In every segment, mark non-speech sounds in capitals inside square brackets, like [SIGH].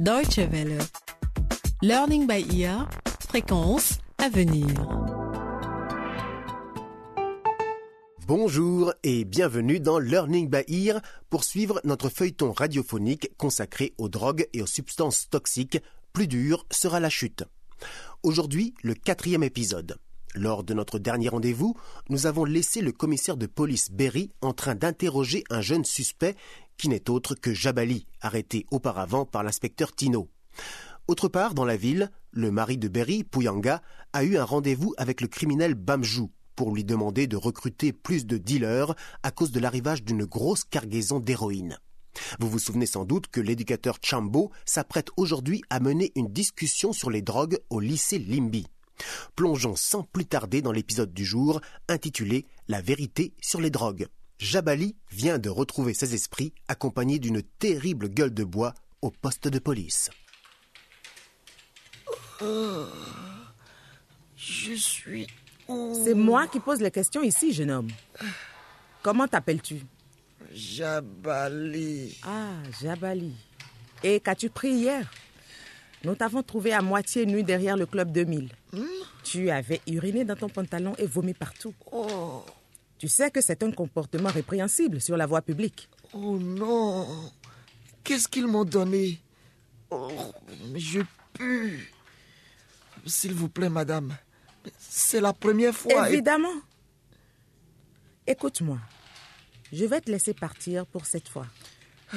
Deutsche Welle. Learning by ear. Fréquence à venir. Bonjour et bienvenue dans Learning by Ear pour suivre notre feuilleton radiophonique consacré aux drogues et aux substances toxiques. Plus dur sera la chute. Aujourd'hui, le quatrième épisode. Lors de notre dernier rendez-vous, nous avons laissé le commissaire de police Berry en train d'interroger un jeune suspect qui n'est autre que Jabali, arrêté auparavant par l'inspecteur Tino. Autre part, dans la ville, le mari de Berry, Puyanga, a eu un rendez-vous avec le criminel Bamjou pour lui demander de recruter plus de dealers à cause de l'arrivage d'une grosse cargaison d'héroïne. Vous vous souvenez sans doute que l'éducateur Chambo s'apprête aujourd'hui à mener une discussion sur les drogues au lycée Limbi. Plongeons sans plus tarder dans l'épisode du jour intitulé La vérité sur les drogues. Jabali vient de retrouver ses esprits accompagné d'une terrible gueule de bois au poste de police. Je suis. C'est moi qui pose les questions ici, jeune homme. Comment t'appelles-tu? Jabali. Ah, Jabali. Et qu'as-tu pris hier? Nous t'avons trouvé à moitié nu derrière le club 2000. Tu avais uriné dans ton pantalon et vomi partout. Oh, Tu sais que c'est un comportement répréhensible sur la voie publique. oh non. Qu'est-ce qu'ils m'ont donné? Oh, mais je pue. S'il vous plaît, madame. C'est la première fois. et- Évidemment. Écoute-moi. Je vais te laisser partir pour cette fois. [SIGHS]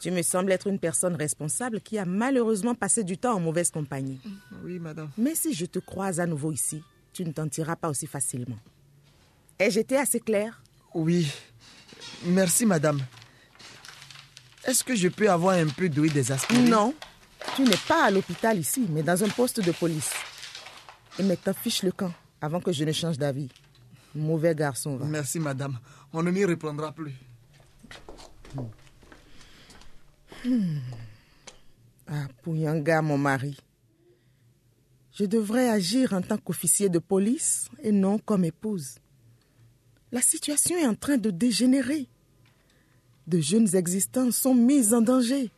Tu me sembles être une personne responsable qui a malheureusement passé du temps en mauvaise compagnie. Oui, madame. Mais si je te croise à nouveau ici, tu ne t'en tireras pas aussi facilement. Ai-je été assez clair Oui. Merci, madame. Est-ce que je peux avoir un peu d'huile des aspirines? Non. Tu n'es pas à l'hôpital ici, mais dans un poste de police. Et maintenant, fiche le camp avant que je ne change d'avis. Mauvais garçon, va. Merci, madame. On ne m'y reprendra plus. Ah, Pouyanga, mon mari. Je devrais agir en tant qu'officier de police et non comme épouse. La situation est en train de dégénérer. De jeunes existences sont mises en danger.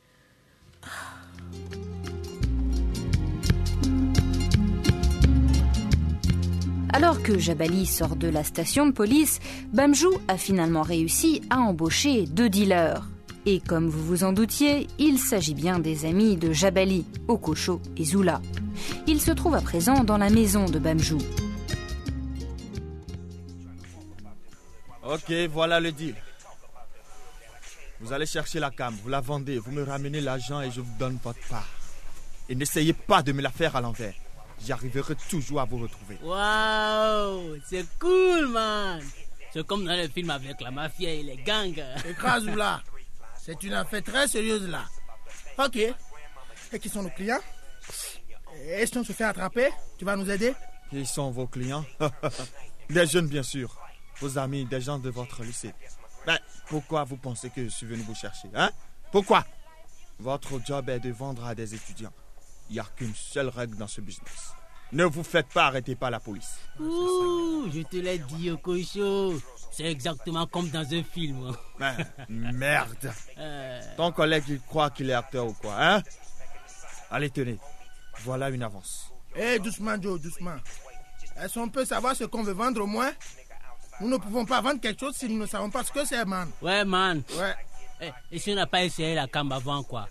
Alors que Jabali sort de la station de police, Bamjou a finalement réussi à embaucher deux dealers. Et comme vous vous en doutiez, il s'agit bien des amis de Jabali, Okocho et Zula. Ils se trouvent à présent dans la maison de Bamjou. Ok, voilà le deal. Vous allez chercher la cam, vous la vendez, vous me ramenez l'argent et je vous donne votre part. Et n'essayez pas de me la faire à l'envers. J'arriverai toujours à vous retrouver. Waouh, c'est cool, man. C'est comme dans les films avec la mafia et les gangs. Écrase là. C'est une affaire très sérieuse là. Ok. Et qui sont nos clients? Et si on se fait attraper, tu vas nous aider? Qui sont vos clients? [LAUGHS] Des jeunes, bien sûr. Vos amis, des gens de votre lycée. Ben, pourquoi vous pensez que je suis venu vous chercher Hein? Pourquoi? Votre job est de vendre à des étudiants. Il n'y a qu'une seule règle dans ce business. Ne vous faites pas arrêter par la police. Ouh, je te l'ai dit, Okocho. C'est exactement comme dans un film. Ben, [LAUGHS] merde. Euh, Ton collègue, il croit qu'il est acteur ou quoi, hein? Allez, tenez. Voilà une avance. Eh, doucement, Joe, doucement. Est-ce qu'on peut savoir ce qu'on veut vendre au moins? Nous ne pouvons pas vendre quelque chose si nous ne savons pas ce que c'est, man. ouais, man. Ouais. Eh, et si on n'a pas essayé la cam avant, quoi?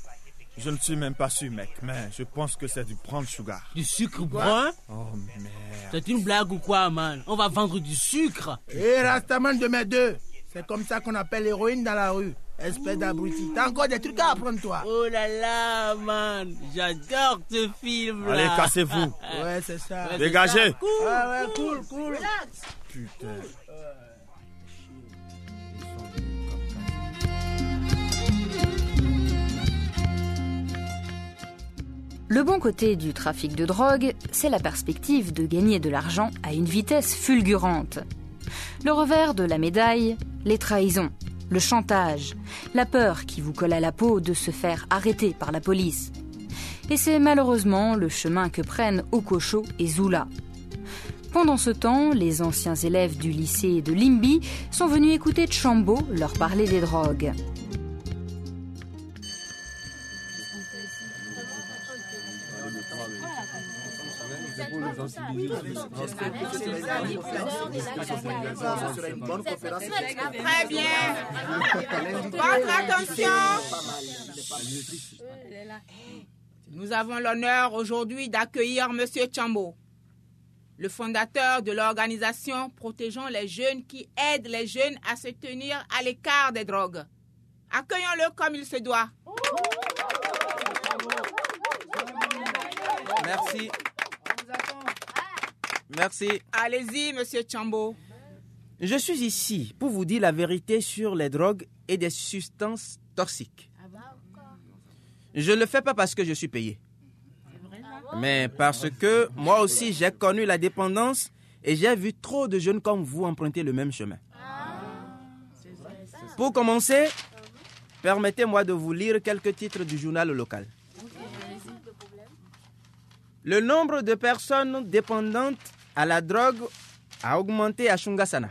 Je ne suis même pas sûr, mec, mais je pense que c'est du brown sugar. Du sucre brun? Oh, merde. C'est une blague ou quoi, man? On va vendre du sucre. Eh, Rastaman de mes deux. C'est comme ça qu'on appelle l'héroïne dans la rue. Espèce d'abruti. T'as encore des trucs à apprendre, toi? Oh là là, man. J'adore ce film, là. Allez, cassez-vous. [LAUGHS] Ouais, c'est ça. Ouais, Dégagez. ça. Cool. Ouais, ouais, cool, cool. Le bon côté du trafic de drogue, c'est la perspective de gagner de l'argent à une vitesse fulgurante. Le revers de la médaille, les trahisons, le chantage, la peur qui vous colle à la peau de se faire arrêter par la police. Et c'est malheureusement le chemin que prennent Okocho et Zula. Pendant ce temps, les anciens élèves du lycée de Limby sont venus écouter Tchambo leur parler des drogues. Très bien. Votre attention. Nous avons l'honneur aujourd'hui d'accueillir Monsieur Chambo le fondateur de l'organisation protégeant les jeunes qui aide les jeunes à se tenir à l'écart des drogues. Accueillons-le comme il se doit. Merci. Merci. Allez-y, Monsieur Chambo. Je suis ici pour vous dire la vérité sur les drogues et des substances toxiques. Je ne le fais pas parce que je suis payé, mais parce que moi aussi j'ai connu la dépendance et j'ai vu trop de jeunes comme vous emprunter le même chemin. Pour commencer, permettez-moi de vous lire quelques titres du journal local. Le nombre de personnes dépendantes à la drogue a augmenté à Shungasana.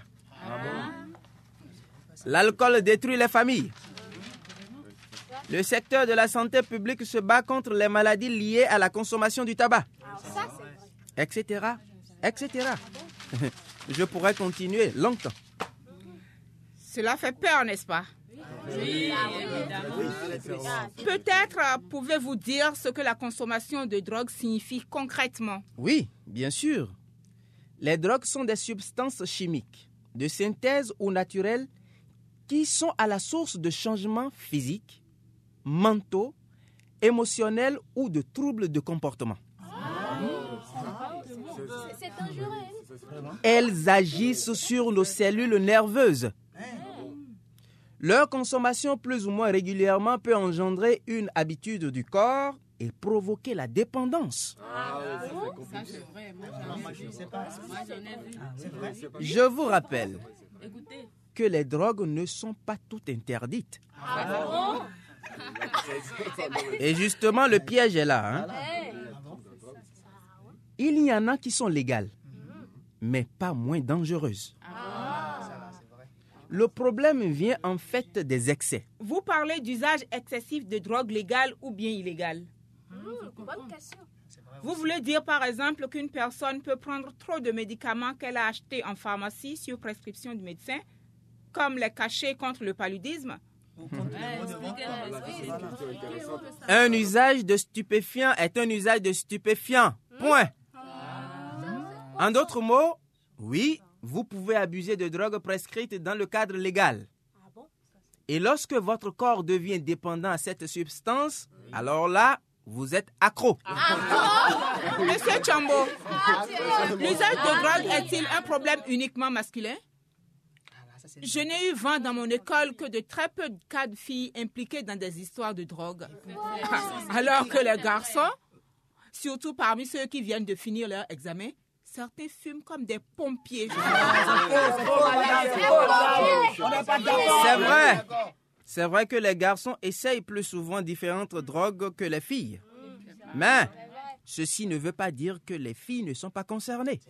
L'alcool détruit les familles. Le secteur de la santé publique se bat contre les maladies liées à la consommation du tabac, etc., etc. [LAUGHS] Je pourrais continuer longtemps. Cela fait peur, n'est-ce pas? Peut-être euh, pouvez-vous dire ce que la consommation de drogue signifie concrètement? Oui, bien sûr. Les drogues sont des substances chimiques, de synthèse ou naturelles, qui sont à la source de changements physiques, mentaux, émotionnels ou de troubles de comportement. Elles agissent sur nos cellules nerveuses. Leur consommation plus ou moins régulièrement peut engendrer une habitude du corps et provoquer la dépendance. Je vous rappelle que les drogues ne sont pas toutes interdites. Et justement, le piège est là. hein. Il y en a qui sont légales, mais pas moins dangereuses. Le problème vient en fait des excès. Vous parlez d'usage excessif de drogue légale ou bien illégale? Vous voulez dire par exemple qu'une personne peut prendre trop de médicaments qu'elle a achetés en pharmacie sur prescription du médecin, comme les cachets contre le paludisme? Un usage de stupéfiant est un usage de stupéfiant. Point. En d'autres mots, oui, vous pouvez abuser de drogues prescrites dans le cadre légal. Et lorsque votre corps devient dépendant à cette substance, alors là, vous êtes accro. [LAUGHS] Monsieur Chambo, l'usage de drogue est-il un problème uniquement masculin? Je n'ai eu vent dans mon école que de très peu de cas de filles impliquées dans des histoires de drogue. Alors que les garçons, surtout parmi ceux qui viennent de finir leur examen, certains fument comme des pompiers. C'est vrai. C'est vrai que les garçons essayent plus souvent différentes drogues que les filles. Mais ceci ne veut pas dire que les filles ne sont pas concernées.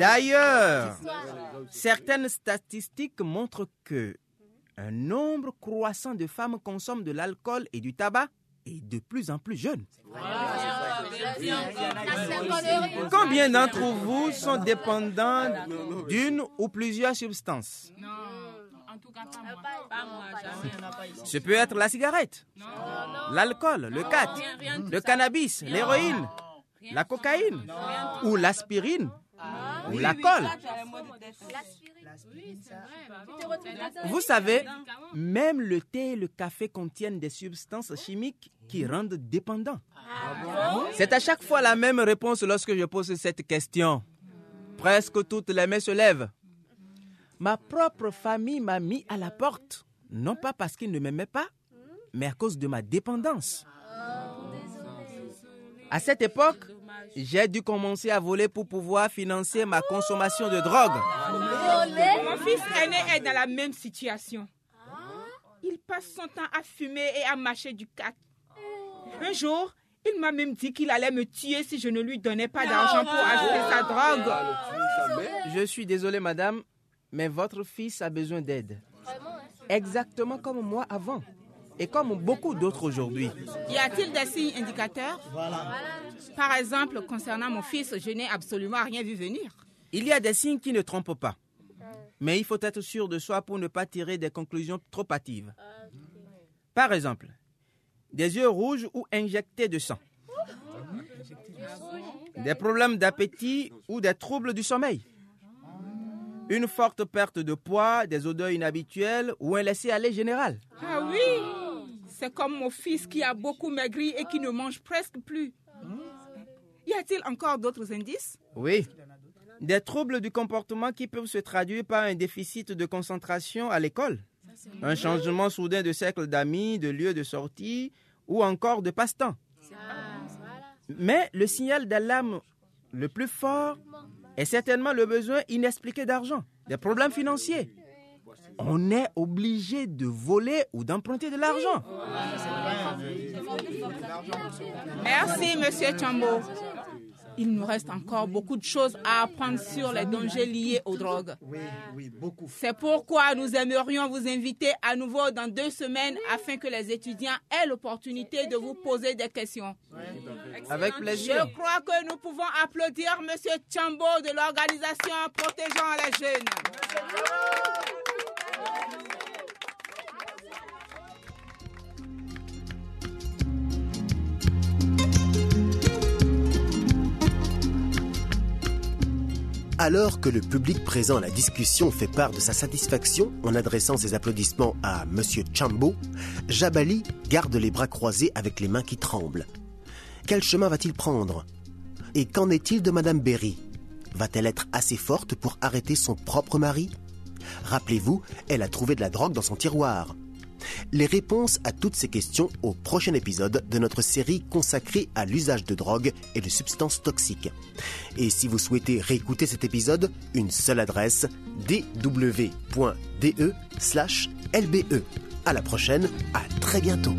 D'ailleurs, certaines statistiques montrent que un nombre croissant de femmes consomment de l'alcool et du tabac et de plus en plus jeunes. Combien d'entre vous sont dépendants d'une ou plusieurs substances? Ce peut être la cigarette, l'alcool, le cat, le cannabis, l'héroïne, la cocaïne ou l'aspirine ou la colle. Vous savez, même le thé et le café contiennent des substances chimiques qui rendent dépendants. C'est à chaque fois la même réponse lorsque je pose cette question. Presque toutes les mains se lèvent. Ma propre famille m'a mis à la porte, non pas parce qu'ils ne m'aimaient pas, mais à cause de ma dépendance. À cette époque, j'ai dû commencer à voler pour pouvoir financer ma consommation de drogue. Mon fils aîné est dans la même situation. Il passe son temps à fumer et à mâcher du cat. Un jour, il m'a même dit qu'il allait me tuer si je ne lui donnais pas d'argent pour acheter sa drogue. Je suis désolé, madame, mais votre fils a besoin d'aide. Exactement comme moi avant. Et comme beaucoup d'autres aujourd'hui. Y a-t-il des signes indicateurs? Par exemple, concernant mon fils, je n'ai absolument rien vu venir. Il y a des signes qui ne trompent pas. Mais il faut être sûr de soi pour ne pas tirer des conclusions trop hâtives. Par exemple, des yeux rouges ou injectés de sang. Des problèmes d'appétit ou des troubles du sommeil. Une forte perte de poids, des odeurs inhabituelles ou un laisser-aller général. Ah oui C'est comme mon fils qui a beaucoup maigri et qui ne mange presque plus. Y a-t-il encore d'autres indices? Oui. Des troubles du comportement qui peuvent se traduire par un déficit de concentration à l'école, un changement soudain de cercle d'amis, de lieu de sortie ou encore de passe-temps. Mais le signal d'alarme le plus fort est certainement le besoin inexpliqué d'argent, des problèmes financiers. On est obligé de voler ou d'emprunter de l'argent. Merci, monsieur Chambo. Il nous reste encore beaucoup de choses à apprendre sur les dangers liés aux drogues. Oui, oui, beaucoup. C'est pourquoi nous aimerions vous inviter à nouveau dans deux semaines afin que les étudiants aient l'opportunité de vous poser des questions. Avec plaisir. Je crois que nous pouvons applaudir Monsieur Chambo de l'organisation Protégeant les jeunes. Alors que le public présent à la discussion fait part de sa satisfaction en adressant ses applaudissements à M. Chambo, Jabali garde les bras croisés avec les mains qui tremblent. Quel chemin va-t-il prendre? Et qu'en est-il de Madame Berry? Va-t-elle être assez forte pour arrêter son propre mari? Rappelez-vous, elle a trouvé de la drogue dans son tiroir. Les réponses à toutes ces questions au prochain épisode de notre série consacrée à l'usage de drogue et de substances toxiques. Et si vous souhaitez réécouter cet épisode, une seule adresse dw.de/lbe. À la prochaine, à très bientôt.